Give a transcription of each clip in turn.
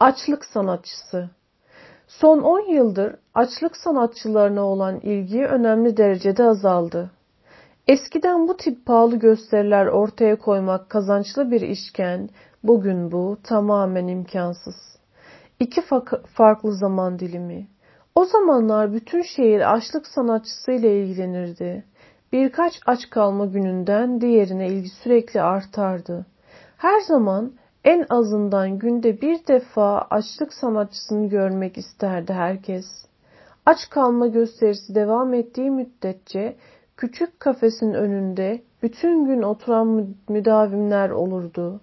Açlık sanatçısı Son 10 yıldır açlık sanatçılarına olan ilgi önemli derecede azaldı. Eskiden bu tip pahalı gösteriler ortaya koymak kazançlı bir işken, bugün bu tamamen imkansız. İki farklı zaman dilimi. O zamanlar bütün şehir açlık sanatçısıyla ilgilenirdi. Birkaç aç kalma gününden diğerine ilgi sürekli artardı. Her zaman en azından günde bir defa açlık sanatçısını görmek isterdi herkes. Aç kalma gösterisi devam ettiği müddetçe küçük kafesin önünde bütün gün oturan müdavimler olurdu.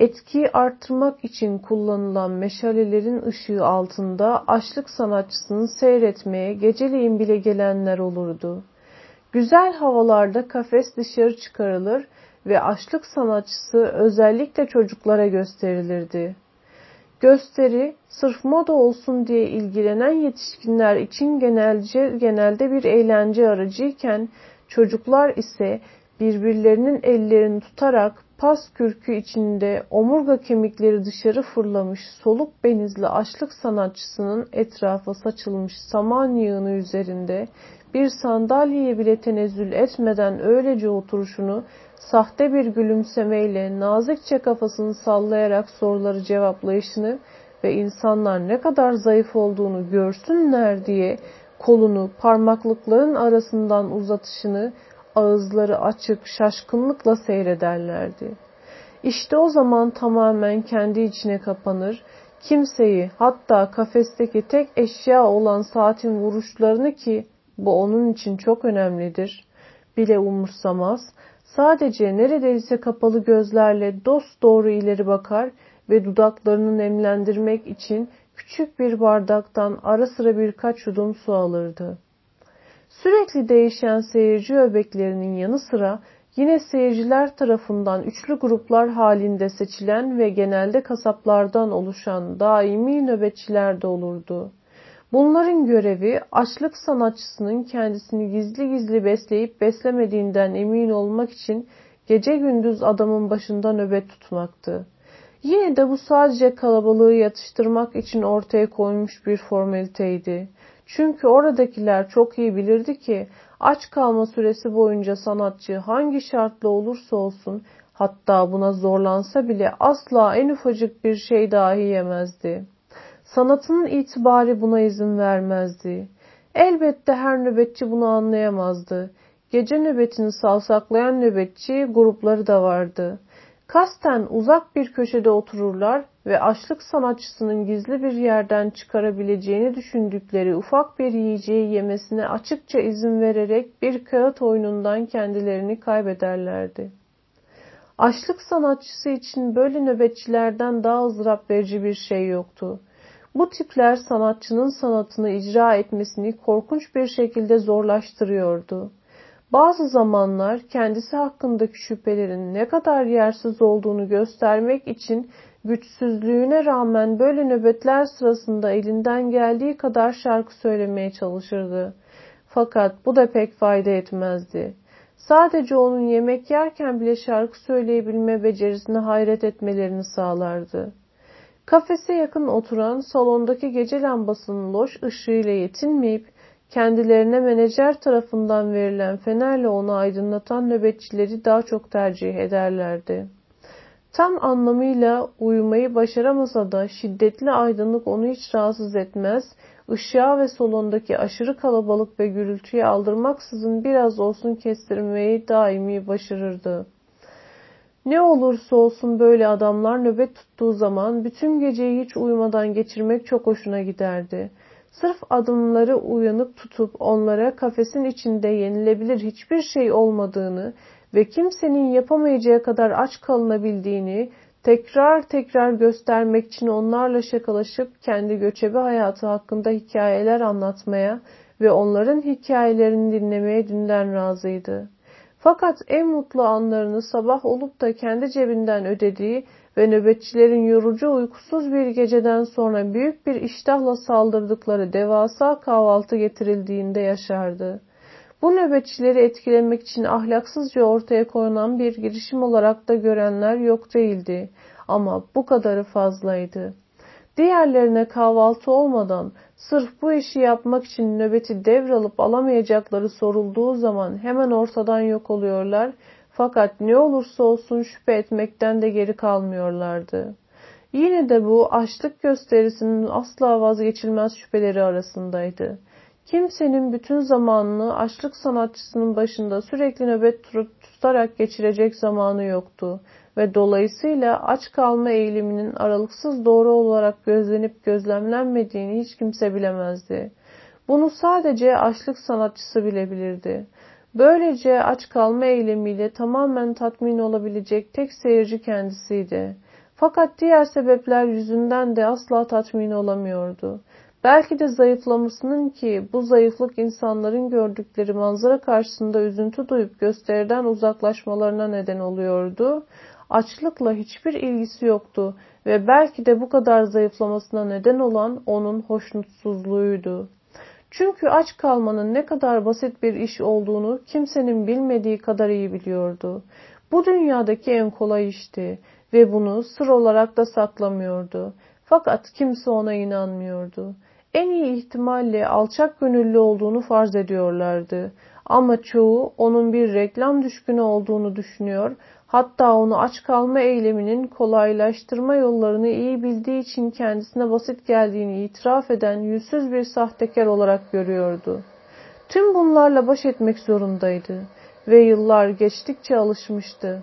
Etkiyi arttırmak için kullanılan meşalelerin ışığı altında açlık sanatçısını seyretmeye geceleyin bile gelenler olurdu. Güzel havalarda kafes dışarı çıkarılır ve açlık sanatçısı özellikle çocuklara gösterilirdi. Gösteri sırf moda olsun diye ilgilenen yetişkinler için genelce, genelde bir eğlence aracıyken çocuklar ise birbirlerinin ellerini tutarak pas kürkü içinde omurga kemikleri dışarı fırlamış soluk benizli açlık sanatçısının etrafa saçılmış saman yığını üzerinde bir sandalyeye bile tenezzül etmeden öylece oturuşunu sahte bir gülümsemeyle nazikçe kafasını sallayarak soruları cevaplayışını ve insanlar ne kadar zayıf olduğunu görsünler diye kolunu parmaklıkların arasından uzatışını ağızları açık şaşkınlıkla seyrederlerdi. İşte o zaman tamamen kendi içine kapanır, kimseyi hatta kafesteki tek eşya olan saatin vuruşlarını ki bu onun için çok önemlidir, bile umursamaz, sadece neredeyse kapalı gözlerle dost doğru ileri bakar ve dudaklarını nemlendirmek için küçük bir bardaktan ara sıra birkaç yudum su alırdı. Sürekli değişen seyirci öbeklerinin yanı sıra yine seyirciler tarafından üçlü gruplar halinde seçilen ve genelde kasaplardan oluşan daimi nöbetçiler de olurdu. Bunların görevi açlık sanatçısının kendisini gizli gizli besleyip beslemediğinden emin olmak için gece gündüz adamın başında nöbet tutmaktı. Yine de bu sadece kalabalığı yatıştırmak için ortaya koymuş bir formaliteydi. Çünkü oradakiler çok iyi bilirdi ki aç kalma süresi boyunca sanatçı hangi şartla olursa olsun hatta buna zorlansa bile asla en ufacık bir şey dahi yemezdi. Sanatının itibarı buna izin vermezdi. Elbette her nöbetçi bunu anlayamazdı. Gece nöbetini savsaklayan nöbetçi grupları da vardı. Kasten uzak bir köşede otururlar ve açlık sanatçısının gizli bir yerden çıkarabileceğini düşündükleri ufak bir yiyeceği yemesine açıkça izin vererek bir kağıt oyunundan kendilerini kaybederlerdi. Açlık sanatçısı için böyle nöbetçilerden daha ızdırap verici bir şey yoktu. Bu tipler sanatçının sanatını icra etmesini korkunç bir şekilde zorlaştırıyordu. Bazı zamanlar kendisi hakkındaki şüphelerin ne kadar yersiz olduğunu göstermek için güçsüzlüğüne rağmen böyle nöbetler sırasında elinden geldiği kadar şarkı söylemeye çalışırdı. Fakat bu da pek fayda etmezdi. Sadece onun yemek yerken bile şarkı söyleyebilme becerisine hayret etmelerini sağlardı. Kafese yakın oturan salondaki gece lambasının loş ışığıyla yetinmeyip kendilerine menajer tarafından verilen fenerle onu aydınlatan nöbetçileri daha çok tercih ederlerdi. Tam anlamıyla uyumayı başaramasa da şiddetli aydınlık onu hiç rahatsız etmez, ışığa ve salondaki aşırı kalabalık ve gürültüye aldırmaksızın biraz olsun kestirmeyi daimi başarırdı. Ne olursa olsun böyle adamlar nöbet tuttuğu zaman bütün geceyi hiç uyumadan geçirmek çok hoşuna giderdi. Sırf adımları uyanık tutup onlara kafesin içinde yenilebilir hiçbir şey olmadığını ve kimsenin yapamayacağı kadar aç kalınabildiğini tekrar tekrar göstermek için onlarla şakalaşıp kendi göçebe hayatı hakkında hikayeler anlatmaya ve onların hikayelerini dinlemeye dünden razıydı. Fakat en mutlu anlarını sabah olup da kendi cebinden ödediği ve nöbetçilerin yorucu uykusuz bir geceden sonra büyük bir iştahla saldırdıkları devasa kahvaltı getirildiğinde yaşardı. Bu nöbetçileri etkilemek için ahlaksızca ortaya koyulan bir girişim olarak da görenler yok değildi. Ama bu kadarı fazlaydı. Diğerlerine kahvaltı olmadan sırf bu işi yapmak için nöbeti devralıp alamayacakları sorulduğu zaman hemen ortadan yok oluyorlar fakat ne olursa olsun şüphe etmekten de geri kalmıyorlardı. Yine de bu açlık gösterisinin asla vazgeçilmez şüpheleri arasındaydı. Kimsenin bütün zamanını açlık sanatçısının başında sürekli nöbet tutarak geçirecek zamanı yoktu ve dolayısıyla aç kalma eğiliminin aralıksız doğru olarak gözlenip gözlemlenmediğini hiç kimse bilemezdi. Bunu sadece açlık sanatçısı bilebilirdi. Böylece aç kalma eylemiyle tamamen tatmin olabilecek tek seyirci kendisiydi. Fakat diğer sebepler yüzünden de asla tatmin olamıyordu. Belki de zayıflamasının ki bu zayıflık insanların gördükleri manzara karşısında üzüntü duyup gösteriden uzaklaşmalarına neden oluyordu. Açlıkla hiçbir ilgisi yoktu ve belki de bu kadar zayıflamasına neden olan onun hoşnutsuzluğuydu. Çünkü aç kalmanın ne kadar basit bir iş olduğunu kimsenin bilmediği kadar iyi biliyordu. Bu dünyadaki en kolay işti ve bunu sır olarak da saklamıyordu. Fakat kimse ona inanmıyordu. En iyi ihtimalle alçak gönüllü olduğunu farz ediyorlardı. Ama çoğu onun bir reklam düşkünü olduğunu düşünüyor Hatta onu aç kalma eyleminin kolaylaştırma yollarını iyi bildiği için kendisine basit geldiğini itiraf eden yüzsüz bir sahtekar olarak görüyordu. Tüm bunlarla baş etmek zorundaydı ve yıllar geçtikçe alışmıştı.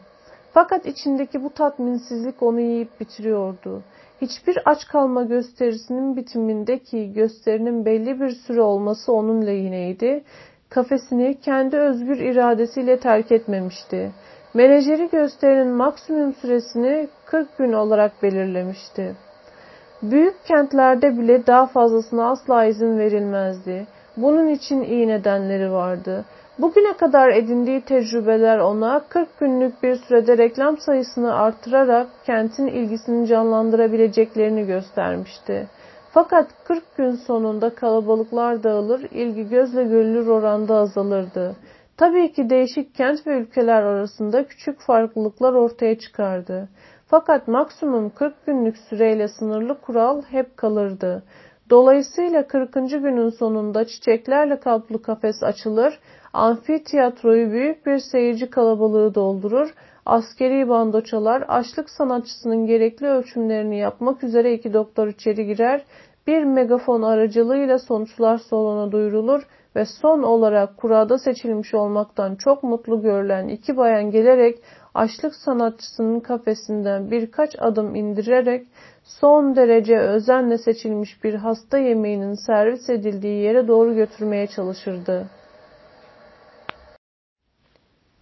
Fakat içindeki bu tatminsizlik onu yiyip bitiriyordu. Hiçbir aç kalma gösterisinin bitimindeki gösterinin belli bir süre olması onun lehинeydi. Kafesini kendi özgür iradesiyle terk etmemişti Menajeri gösterinin maksimum süresini 40 gün olarak belirlemişti. Büyük kentlerde bile daha fazlasına asla izin verilmezdi. Bunun için iyi nedenleri vardı. Bugüne kadar edindiği tecrübeler ona 40 günlük bir sürede reklam sayısını artırarak kentin ilgisini canlandırabileceklerini göstermişti. Fakat 40 gün sonunda kalabalıklar dağılır, ilgi gözle görülür oranda azalırdı. Tabii ki değişik kent ve ülkeler arasında küçük farklılıklar ortaya çıkardı. Fakat maksimum 40 günlük süreyle sınırlı kural hep kalırdı. Dolayısıyla 40. günün sonunda çiçeklerle kaplı kafes açılır, amfiteyatroyu büyük bir seyirci kalabalığı doldurur, askeri bandoçalar açlık sanatçısının gerekli ölçümlerini yapmak üzere iki doktor içeri girer, bir megafon aracılığıyla sonuçlar salona duyurulur ve son olarak kurada seçilmiş olmaktan çok mutlu görülen iki bayan gelerek açlık sanatçısının kafesinden birkaç adım indirerek son derece özenle seçilmiş bir hasta yemeğinin servis edildiği yere doğru götürmeye çalışırdı.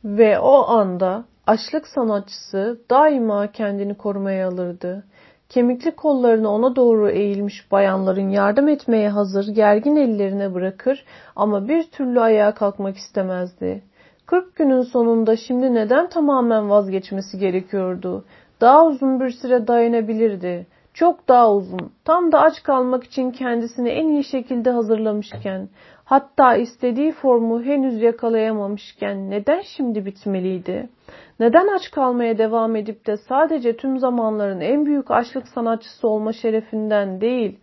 Ve o anda açlık sanatçısı daima kendini korumaya alırdı. Kemikli kollarını ona doğru eğilmiş bayanların yardım etmeye hazır gergin ellerine bırakır ama bir türlü ayağa kalkmak istemezdi. Kırk günün sonunda şimdi neden tamamen vazgeçmesi gerekiyordu? Daha uzun bir süre dayanabilirdi. Çok daha uzun. Tam da aç kalmak için kendisini en iyi şekilde hazırlamışken, hatta istediği formu henüz yakalayamamışken neden şimdi bitmeliydi? Neden aç kalmaya devam edip de sadece tüm zamanların en büyük açlık sanatçısı olma şerefinden değil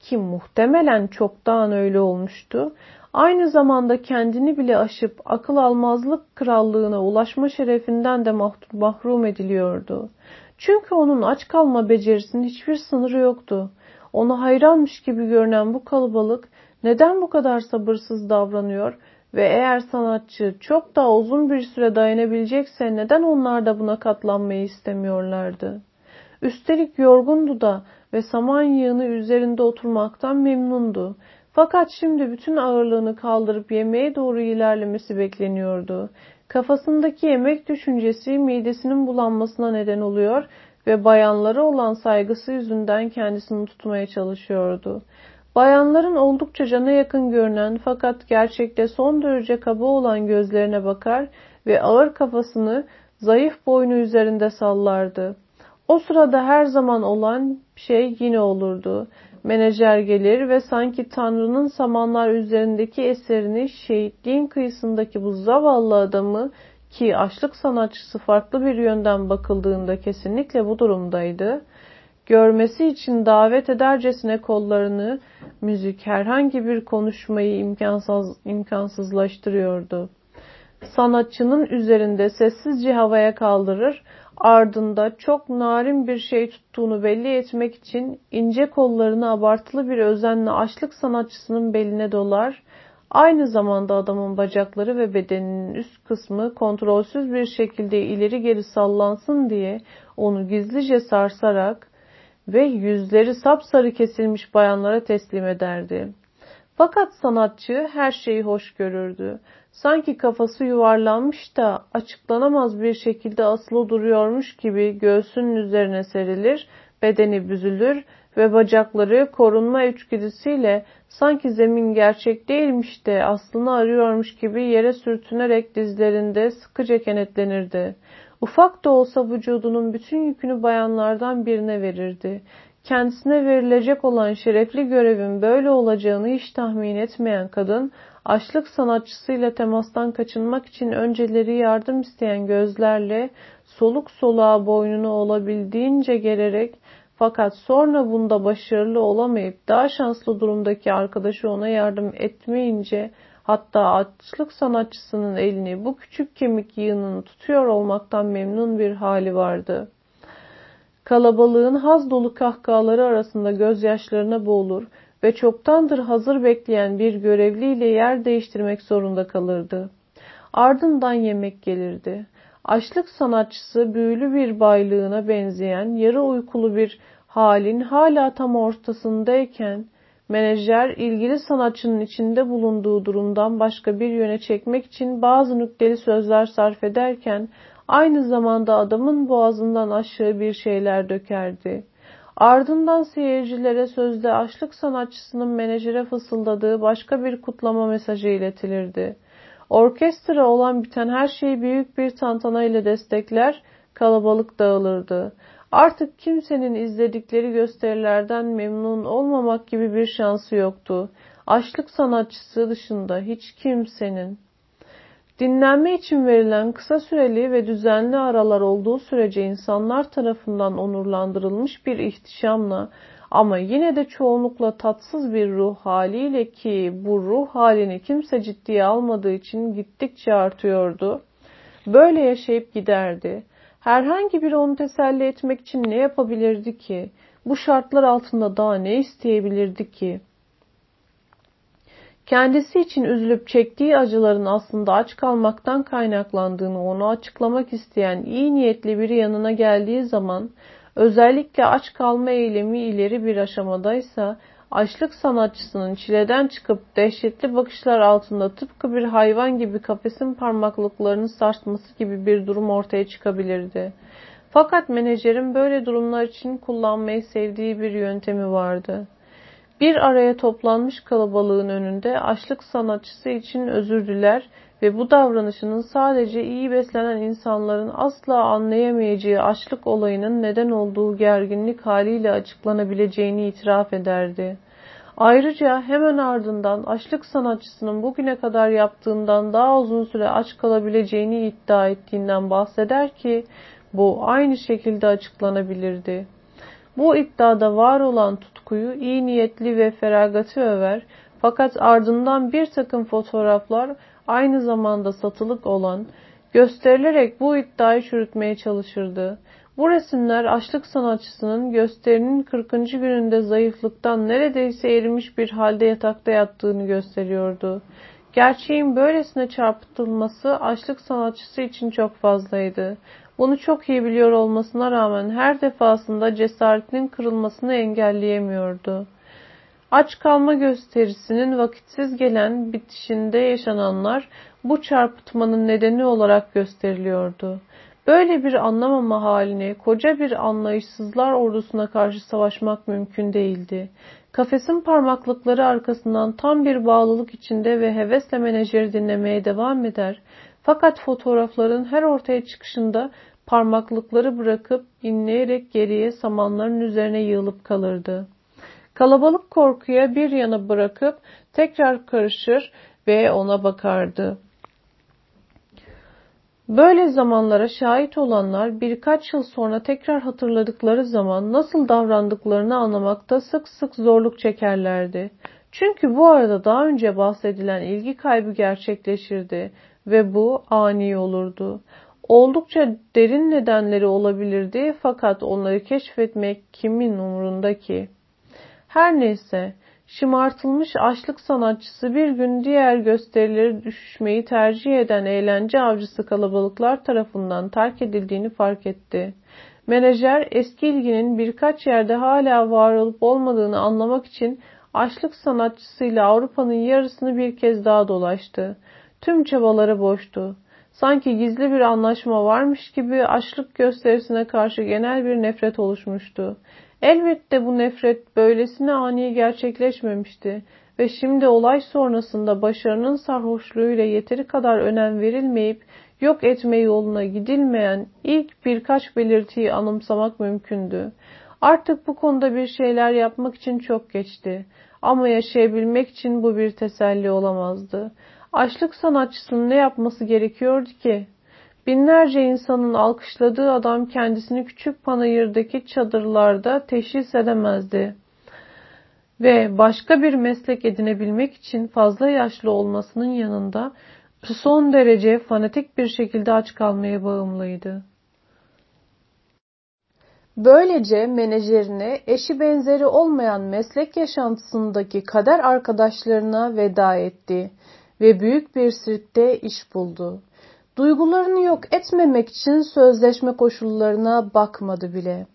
ki muhtemelen çoktan öyle olmuştu. Aynı zamanda kendini bile aşıp akıl almazlık krallığına ulaşma şerefinden de mahrum ediliyordu. Çünkü onun aç kalma becerisinin hiçbir sınırı yoktu. Ona hayranmış gibi görünen bu kalabalık neden bu kadar sabırsız davranıyor ve eğer sanatçı çok daha uzun bir süre dayanabilecekse neden onlar da buna katlanmayı istemiyorlardı? Üstelik yorgundu da ve saman yığını üzerinde oturmaktan memnundu. Fakat şimdi bütün ağırlığını kaldırıp yemeğe doğru ilerlemesi bekleniyordu. Kafasındaki yemek düşüncesi midesinin bulanmasına neden oluyor ve bayanlara olan saygısı yüzünden kendisini tutmaya çalışıyordu. Bayanların oldukça cana yakın görünen fakat gerçekte son derece kaba olan gözlerine bakar ve ağır kafasını zayıf boynu üzerinde sallardı. O sırada her zaman olan şey yine olurdu. Menajer gelir ve sanki Tanrı'nın samanlar üzerindeki eserini şehitliğin kıyısındaki bu zavallı adamı ki açlık sanatçısı farklı bir yönden bakıldığında kesinlikle bu durumdaydı görmesi için davet edercesine kollarını, müzik herhangi bir konuşmayı imkansız, imkansızlaştırıyordu. Sanatçının üzerinde sessizce havaya kaldırır, ardında çok narin bir şey tuttuğunu belli etmek için ince kollarını abartılı bir özenle açlık sanatçısının beline dolar, aynı zamanda adamın bacakları ve bedeninin üst kısmı kontrolsüz bir şekilde ileri geri sallansın diye onu gizlice sarsarak ve yüzleri sapsarı kesilmiş bayanlara teslim ederdi. Fakat sanatçı her şeyi hoş görürdü. Sanki kafası yuvarlanmış da açıklanamaz bir şekilde asılı duruyormuş gibi göğsünün üzerine serilir, bedeni büzülür ve bacakları korunma içgüdüsüyle sanki zemin gerçek değilmiş de aslını arıyormuş gibi yere sürtünerek dizlerinde sıkıca kenetlenirdi. Ufak da olsa vücudunun bütün yükünü bayanlardan birine verirdi. Kendisine verilecek olan şerefli görevin böyle olacağını hiç tahmin etmeyen kadın, açlık sanatçısıyla temastan kaçınmak için önceleri yardım isteyen gözlerle soluk soluğa boynunu olabildiğince gererek fakat sonra bunda başarılı olamayıp daha şanslı durumdaki arkadaşı ona yardım etmeyince hatta açlık sanatçısının elini bu küçük kemik yığınını tutuyor olmaktan memnun bir hali vardı. Kalabalığın haz dolu kahkahaları arasında gözyaşlarına boğulur ve çoktandır hazır bekleyen bir görevliyle yer değiştirmek zorunda kalırdı. Ardından yemek gelirdi. Açlık sanatçısı büyülü bir baylığına benzeyen yarı uykulu bir halin hala tam ortasındayken menajer ilgili sanatçının içinde bulunduğu durumdan başka bir yöne çekmek için bazı nükteli sözler sarf ederken aynı zamanda adamın boğazından aşağı bir şeyler dökerdi. Ardından seyircilere sözde açlık sanatçısının menajere fısıldadığı başka bir kutlama mesajı iletilirdi. Orkestra olan biten her şeyi büyük bir tantana ile destekler, kalabalık dağılırdı. Artık kimsenin izledikleri gösterilerden memnun olmamak gibi bir şansı yoktu. Açlık sanatçısı dışında hiç kimsenin. Dinlenme için verilen kısa süreli ve düzenli aralar olduğu sürece insanlar tarafından onurlandırılmış bir ihtişamla ama yine de çoğunlukla tatsız bir ruh haliyle ki bu ruh halini kimse ciddiye almadığı için gittikçe artıyordu. Böyle yaşayıp giderdi. Herhangi biri onu teselli etmek için ne yapabilirdi ki? Bu şartlar altında daha ne isteyebilirdi ki? Kendisi için üzülüp çektiği acıların aslında aç kalmaktan kaynaklandığını onu açıklamak isteyen iyi niyetli biri yanına geldiği zaman özellikle aç kalma eylemi ileri bir aşamadaysa açlık sanatçısının çileden çıkıp dehşetli bakışlar altında tıpkı bir hayvan gibi kafesin parmaklıklarını sarsması gibi bir durum ortaya çıkabilirdi. Fakat menajerin böyle durumlar için kullanmayı sevdiği bir yöntemi vardı. Bir araya toplanmış kalabalığın önünde açlık sanatçısı için özür diler ve bu davranışının sadece iyi beslenen insanların asla anlayamayacağı açlık olayının neden olduğu gerginlik haliyle açıklanabileceğini itiraf ederdi. Ayrıca hemen ardından açlık sanatçısının bugüne kadar yaptığından daha uzun süre aç kalabileceğini iddia ettiğinden bahseder ki bu aynı şekilde açıklanabilirdi. Bu iddiada var olan tutkuyu iyi niyetli ve feragatı över fakat ardından bir takım fotoğraflar aynı zamanda satılık olan gösterilerek bu iddiayı çürütmeye çalışırdı. Bu resimler açlık sanatçısının gösterinin 40. gününde zayıflıktan neredeyse erimiş bir halde yatakta yattığını gösteriyordu. Gerçeğin böylesine çarpıtılması açlık sanatçısı için çok fazlaydı. Bunu çok iyi biliyor olmasına rağmen her defasında cesaretinin kırılmasını engelleyemiyordu. Aç kalma gösterisinin vakitsiz gelen bitişinde yaşananlar bu çarpıtmanın nedeni olarak gösteriliyordu. Böyle bir anlamama haline koca bir anlayışsızlar ordusuna karşı savaşmak mümkün değildi. Kafesin parmaklıkları arkasından tam bir bağlılık içinde ve hevesle menajeri dinlemeye devam eder. Fakat fotoğrafların her ortaya çıkışında parmaklıkları bırakıp inleyerek geriye samanların üzerine yığılıp kalırdı. Kalabalık korkuya bir yana bırakıp tekrar karışır ve ona bakardı. Böyle zamanlara şahit olanlar birkaç yıl sonra tekrar hatırladıkları zaman nasıl davrandıklarını anlamakta sık sık zorluk çekerlerdi. Çünkü bu arada daha önce bahsedilen ilgi kaybı gerçekleşirdi ve bu ani olurdu. Oldukça derin nedenleri olabilirdi fakat onları keşfetmek kimin umurunda ki? Her neyse, şımartılmış açlık sanatçısı bir gün diğer gösterileri düşmeyi tercih eden eğlence avcısı kalabalıklar tarafından terk edildiğini fark etti. Menajer eski ilginin birkaç yerde hala var olup olmadığını anlamak için açlık sanatçısıyla Avrupa'nın yarısını bir kez daha dolaştı. Tüm çabaları boştu. Sanki gizli bir anlaşma varmış gibi açlık gösterisine karşı genel bir nefret oluşmuştu. Elbette bu nefret böylesine ani gerçekleşmemişti ve şimdi olay sonrasında başarının sarhoşluğuyla yeteri kadar önem verilmeyip yok etme yoluna gidilmeyen ilk birkaç belirtiyi anımsamak mümkündü. Artık bu konuda bir şeyler yapmak için çok geçti. Ama yaşayabilmek için bu bir teselli olamazdı. Açlık sanatçısının ne yapması gerekiyordu ki? Binlerce insanın alkışladığı adam kendisini küçük panayırdaki çadırlarda teşhis edemezdi. Ve başka bir meslek edinebilmek için fazla yaşlı olmasının yanında son derece fanatik bir şekilde aç kalmaya bağımlıydı. Böylece menajerine eşi benzeri olmayan meslek yaşantısındaki kader arkadaşlarına veda etti ve büyük bir sirkte iş buldu. Duygularını yok etmemek için sözleşme koşullarına bakmadı bile.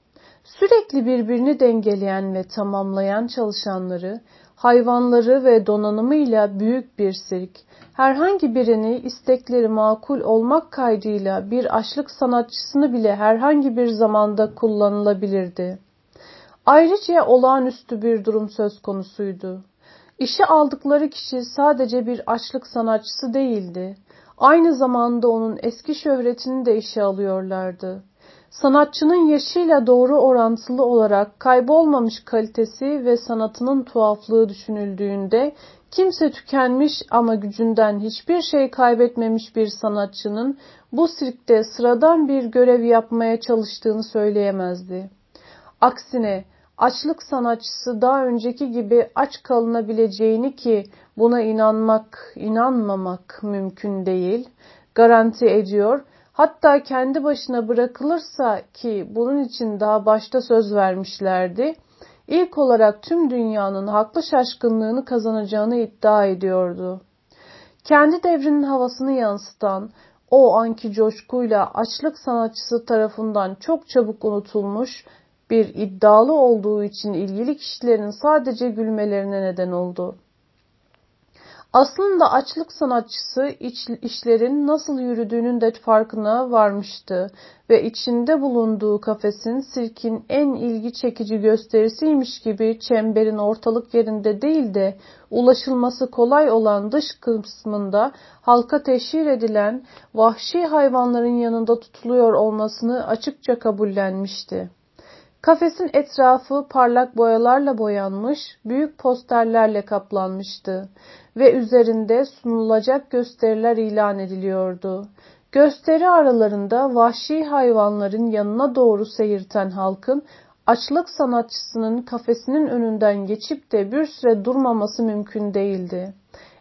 Sürekli birbirini dengeleyen ve tamamlayan çalışanları, hayvanları ve donanımıyla büyük bir sirk, herhangi birini istekleri makul olmak kaydıyla bir açlık sanatçısını bile herhangi bir zamanda kullanılabilirdi. Ayrıca olağanüstü bir durum söz konusuydu. İşe aldıkları kişi sadece bir açlık sanatçısı değildi. Aynı zamanda onun eski şöhretini de işe alıyorlardı. Sanatçının yaşıyla doğru orantılı olarak kaybolmamış kalitesi ve sanatının tuhaflığı düşünüldüğünde kimse tükenmiş ama gücünden hiçbir şey kaybetmemiş bir sanatçının bu sirkte sıradan bir görev yapmaya çalıştığını söyleyemezdi. Aksine açlık sanatçısı daha önceki gibi aç kalınabileceğini ki buna inanmak, inanmamak mümkün değil, garanti ediyor. Hatta kendi başına bırakılırsa ki bunun için daha başta söz vermişlerdi, ilk olarak tüm dünyanın haklı şaşkınlığını kazanacağını iddia ediyordu. Kendi devrinin havasını yansıtan o anki coşkuyla açlık sanatçısı tarafından çok çabuk unutulmuş bir iddialı olduğu için ilgili kişilerin sadece gülmelerine neden oldu. Aslında açlık sanatçısı iç, işlerin nasıl yürüdüğünün de farkına varmıştı ve içinde bulunduğu kafesin sirkin en ilgi çekici gösterisiymiş gibi çemberin ortalık yerinde değil de ulaşılması kolay olan dış kısmında halka teşhir edilen vahşi hayvanların yanında tutuluyor olmasını açıkça kabullenmişti. Kafesin etrafı parlak boyalarla boyanmış, büyük posterlerle kaplanmıştı ve üzerinde sunulacak gösteriler ilan ediliyordu. Gösteri aralarında vahşi hayvanların yanına doğru seyirten halkın açlık sanatçısının kafesinin önünden geçip de bir süre durmaması mümkün değildi.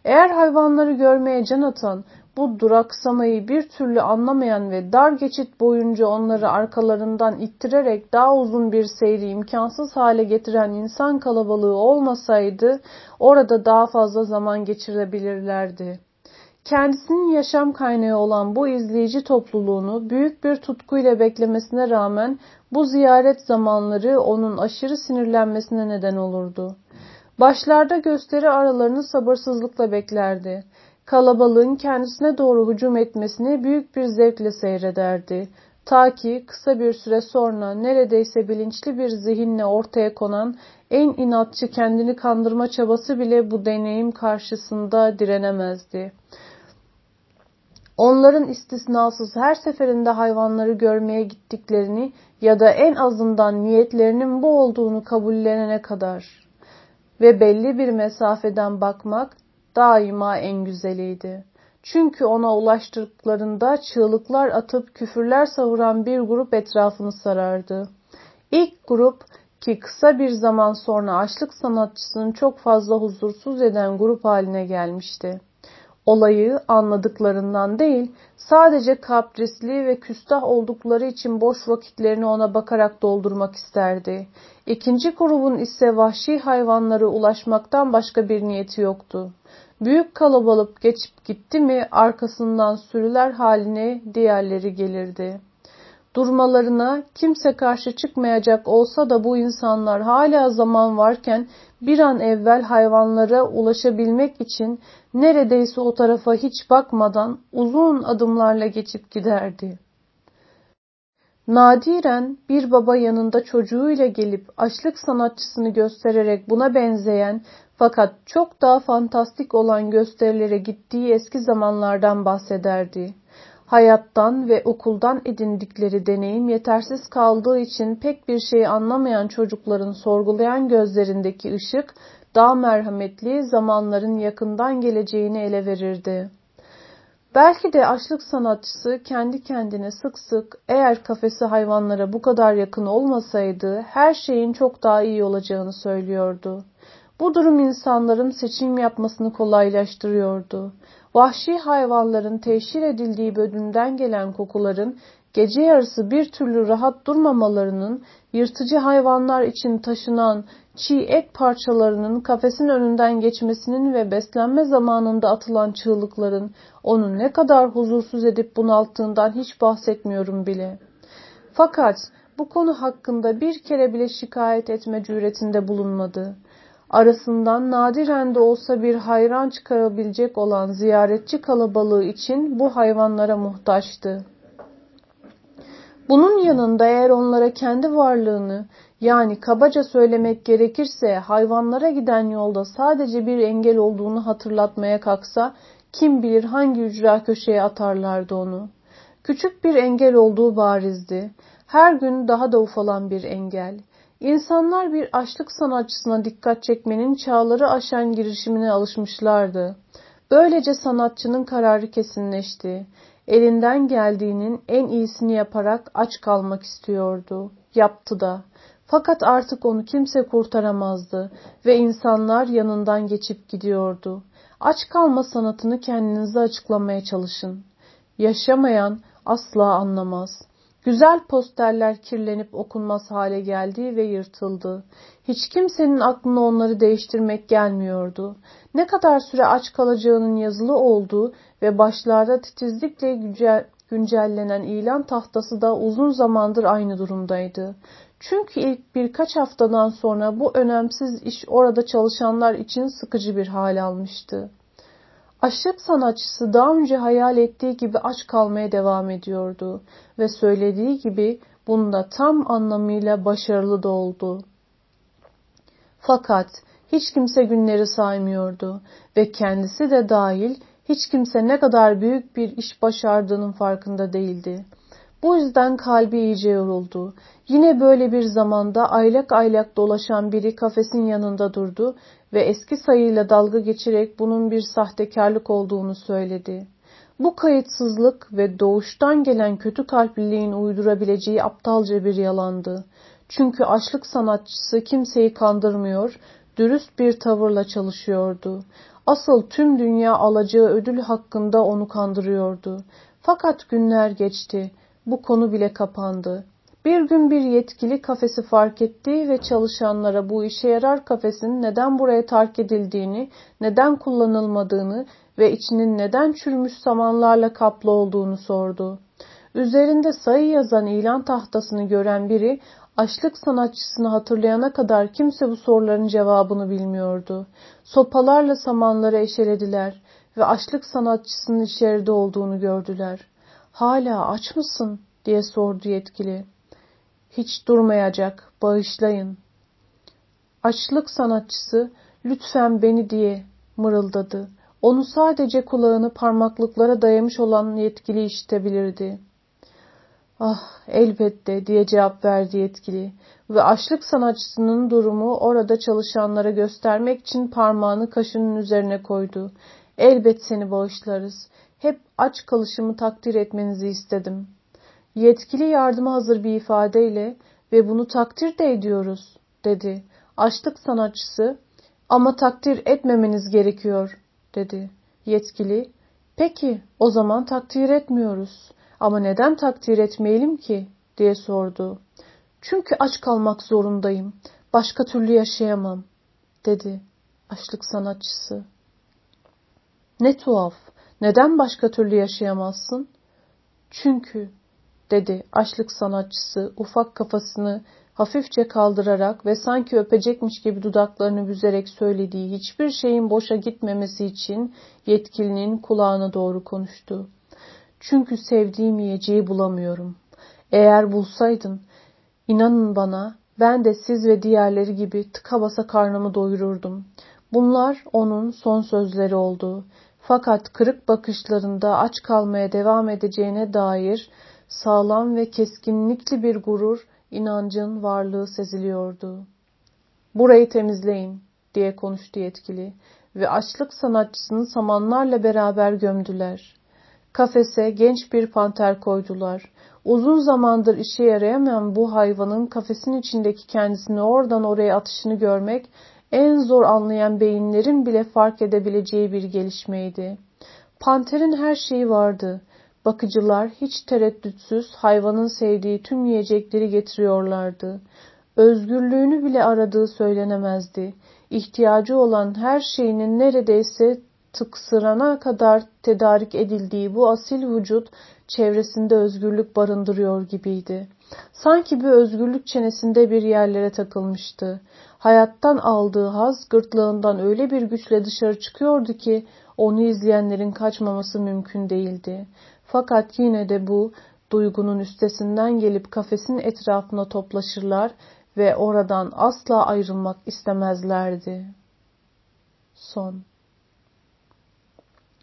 Eğer hayvanları görmeye can atan, bu duraksamayı bir türlü anlamayan ve dar geçit boyunca onları arkalarından ittirerek daha uzun bir seyri imkansız hale getiren insan kalabalığı olmasaydı orada daha fazla zaman geçirebilirlerdi. Kendisinin yaşam kaynağı olan bu izleyici topluluğunu büyük bir tutkuyla beklemesine rağmen bu ziyaret zamanları onun aşırı sinirlenmesine neden olurdu. Başlarda gösteri aralarını sabırsızlıkla beklerdi kalabalığın kendisine doğru hücum etmesini büyük bir zevkle seyrederdi. Ta ki kısa bir süre sonra neredeyse bilinçli bir zihinle ortaya konan en inatçı kendini kandırma çabası bile bu deneyim karşısında direnemezdi. Onların istisnasız her seferinde hayvanları görmeye gittiklerini ya da en azından niyetlerinin bu olduğunu kabullenene kadar ve belli bir mesafeden bakmak daima en güzeliydi. Çünkü ona ulaştıklarında çığlıklar atıp küfürler savuran bir grup etrafını sarardı. İlk grup ki kısa bir zaman sonra açlık sanatçısını çok fazla huzursuz eden grup haline gelmişti. Olayı anladıklarından değil, sadece kaprisli ve küstah oldukları için boş vakitlerini ona bakarak doldurmak isterdi. İkinci grubun ise vahşi hayvanlara ulaşmaktan başka bir niyeti yoktu. Büyük kalabalık geçip gitti mi arkasından sürüler haline diğerleri gelirdi. Durmalarına kimse karşı çıkmayacak olsa da bu insanlar hala zaman varken bir an evvel hayvanlara ulaşabilmek için neredeyse o tarafa hiç bakmadan uzun adımlarla geçip giderdi. Nadiren bir baba yanında çocuğuyla gelip açlık sanatçısını göstererek buna benzeyen fakat çok daha fantastik olan gösterilere gittiği eski zamanlardan bahsederdi. Hayattan ve okuldan edindikleri deneyim yetersiz kaldığı için pek bir şey anlamayan çocukların sorgulayan gözlerindeki ışık daha merhametli zamanların yakından geleceğini ele verirdi. Belki de açlık sanatçısı kendi kendine sık sık eğer kafesi hayvanlara bu kadar yakın olmasaydı her şeyin çok daha iyi olacağını söylüyordu. Bu durum insanların seçim yapmasını kolaylaştırıyordu. Vahşi hayvanların teşhir edildiği bölümden gelen kokuların gece yarısı bir türlü rahat durmamalarının, yırtıcı hayvanlar için taşınan çiğ et parçalarının kafesin önünden geçmesinin ve beslenme zamanında atılan çığlıkların onu ne kadar huzursuz edip bunalttığından hiç bahsetmiyorum bile. Fakat bu konu hakkında bir kere bile şikayet etme cüretinde bulunmadı. Arasından nadiren de olsa bir hayran çıkarabilecek olan ziyaretçi kalabalığı için bu hayvanlara muhtaçtı. Bunun yanında eğer onlara kendi varlığını yani kabaca söylemek gerekirse hayvanlara giden yolda sadece bir engel olduğunu hatırlatmaya kalksa kim bilir hangi ücra köşeye atarlardı onu. Küçük bir engel olduğu barizdi. Her gün daha da ufalan bir engel. İnsanlar bir açlık sanatçısına dikkat çekmenin çağları aşan girişimine alışmışlardı. Böylece sanatçının kararı kesinleşti. Elinden geldiğinin en iyisini yaparak aç kalmak istiyordu. Yaptı da. Fakat artık onu kimse kurtaramazdı ve insanlar yanından geçip gidiyordu. Aç kalma sanatını kendinize açıklamaya çalışın. Yaşamayan asla anlamaz. Güzel posterler kirlenip okunmaz hale geldi ve yırtıldı. Hiç kimsenin aklına onları değiştirmek gelmiyordu. Ne kadar süre aç kalacağının yazılı olduğu ve başlarda titizlikle güncellenen ilan tahtası da uzun zamandır aynı durumdaydı. Çünkü ilk birkaç haftadan sonra bu önemsiz iş orada çalışanlar için sıkıcı bir hal almıştı. Aşık sanatçısı daha önce hayal ettiği gibi aç kalmaya devam ediyordu ve söylediği gibi bunda tam anlamıyla başarılı da oldu. Fakat hiç kimse günleri saymıyordu ve kendisi de dahil hiç kimse ne kadar büyük bir iş başardığının farkında değildi. Bu yüzden kalbi iyice yoruldu. Yine böyle bir zamanda aylak aylak dolaşan biri kafesin yanında durdu ve eski sayıyla dalga geçerek bunun bir sahtekarlık olduğunu söyledi. Bu kayıtsızlık ve doğuştan gelen kötü kalpliliğin uydurabileceği aptalca bir yalandı. Çünkü açlık sanatçısı kimseyi kandırmıyor, dürüst bir tavırla çalışıyordu. Asıl tüm dünya alacağı ödül hakkında onu kandırıyordu. Fakat günler geçti. Bu konu bile kapandı. Bir gün bir yetkili kafesi fark etti ve çalışanlara bu işe yarar kafesin neden buraya terk edildiğini, neden kullanılmadığını ve içinin neden çürümüş samanlarla kaplı olduğunu sordu. Üzerinde sayı yazan ilan tahtasını gören biri açlık sanatçısını hatırlayana kadar kimse bu soruların cevabını bilmiyordu. Sopalarla samanları eşelediler ve açlık sanatçısının içeride olduğunu gördüler. ''Hala aç mısın?'' diye sordu yetkili. Hiç durmayacak, bağışlayın. Açlık sanatçısı lütfen beni diye mırıldadı. Onu sadece kulağını parmaklıklara dayamış olan yetkili işitebilirdi. Ah elbette diye cevap verdi yetkili ve açlık sanatçısının durumu orada çalışanlara göstermek için parmağını kaşının üzerine koydu. Elbet seni bağışlarız. hep aç kalışımı takdir etmenizi istedim. Yetkili yardıma hazır bir ifadeyle ve bunu takdir de ediyoruz dedi. Açlık sanatçısı ama takdir etmemeniz gerekiyor dedi. Yetkili peki o zaman takdir etmiyoruz ama neden takdir etmeyelim ki diye sordu. Çünkü aç kalmak zorundayım. Başka türlü yaşayamam dedi açlık sanatçısı. Ne tuhaf. Neden başka türlü yaşayamazsın? Çünkü dedi açlık sanatçısı ufak kafasını hafifçe kaldırarak ve sanki öpecekmiş gibi dudaklarını büzerek söylediği hiçbir şeyin boşa gitmemesi için yetkilinin kulağına doğru konuştu. Çünkü sevdiğim yiyeceği bulamıyorum. Eğer bulsaydın, inanın bana ben de siz ve diğerleri gibi tıka basa karnımı doyururdum. Bunlar onun son sözleri oldu. Fakat kırık bakışlarında aç kalmaya devam edeceğine dair sağlam ve keskinlikli bir gurur, inancın varlığı seziliyordu. Burayı temizleyin diye konuştu yetkili ve açlık sanatçısını samanlarla beraber gömdüler. Kafese genç bir panter koydular. Uzun zamandır işe yarayamayan bu hayvanın kafesin içindeki kendisini oradan oraya atışını görmek en zor anlayan beyinlerin bile fark edebileceği bir gelişmeydi. Panterin her şeyi vardı. Bakıcılar hiç tereddütsüz hayvanın sevdiği tüm yiyecekleri getiriyorlardı. Özgürlüğünü bile aradığı söylenemezdi. İhtiyacı olan her şeyinin neredeyse tıksırana kadar tedarik edildiği bu asil vücut çevresinde özgürlük barındırıyor gibiydi. Sanki bir özgürlük çenesinde bir yerlere takılmıştı. Hayattan aldığı haz gırtlağından öyle bir güçle dışarı çıkıyordu ki onu izleyenlerin kaçmaması mümkün değildi. Fakat yine de bu duygunun üstesinden gelip kafesin etrafına toplaşırlar ve oradan asla ayrılmak istemezlerdi. Son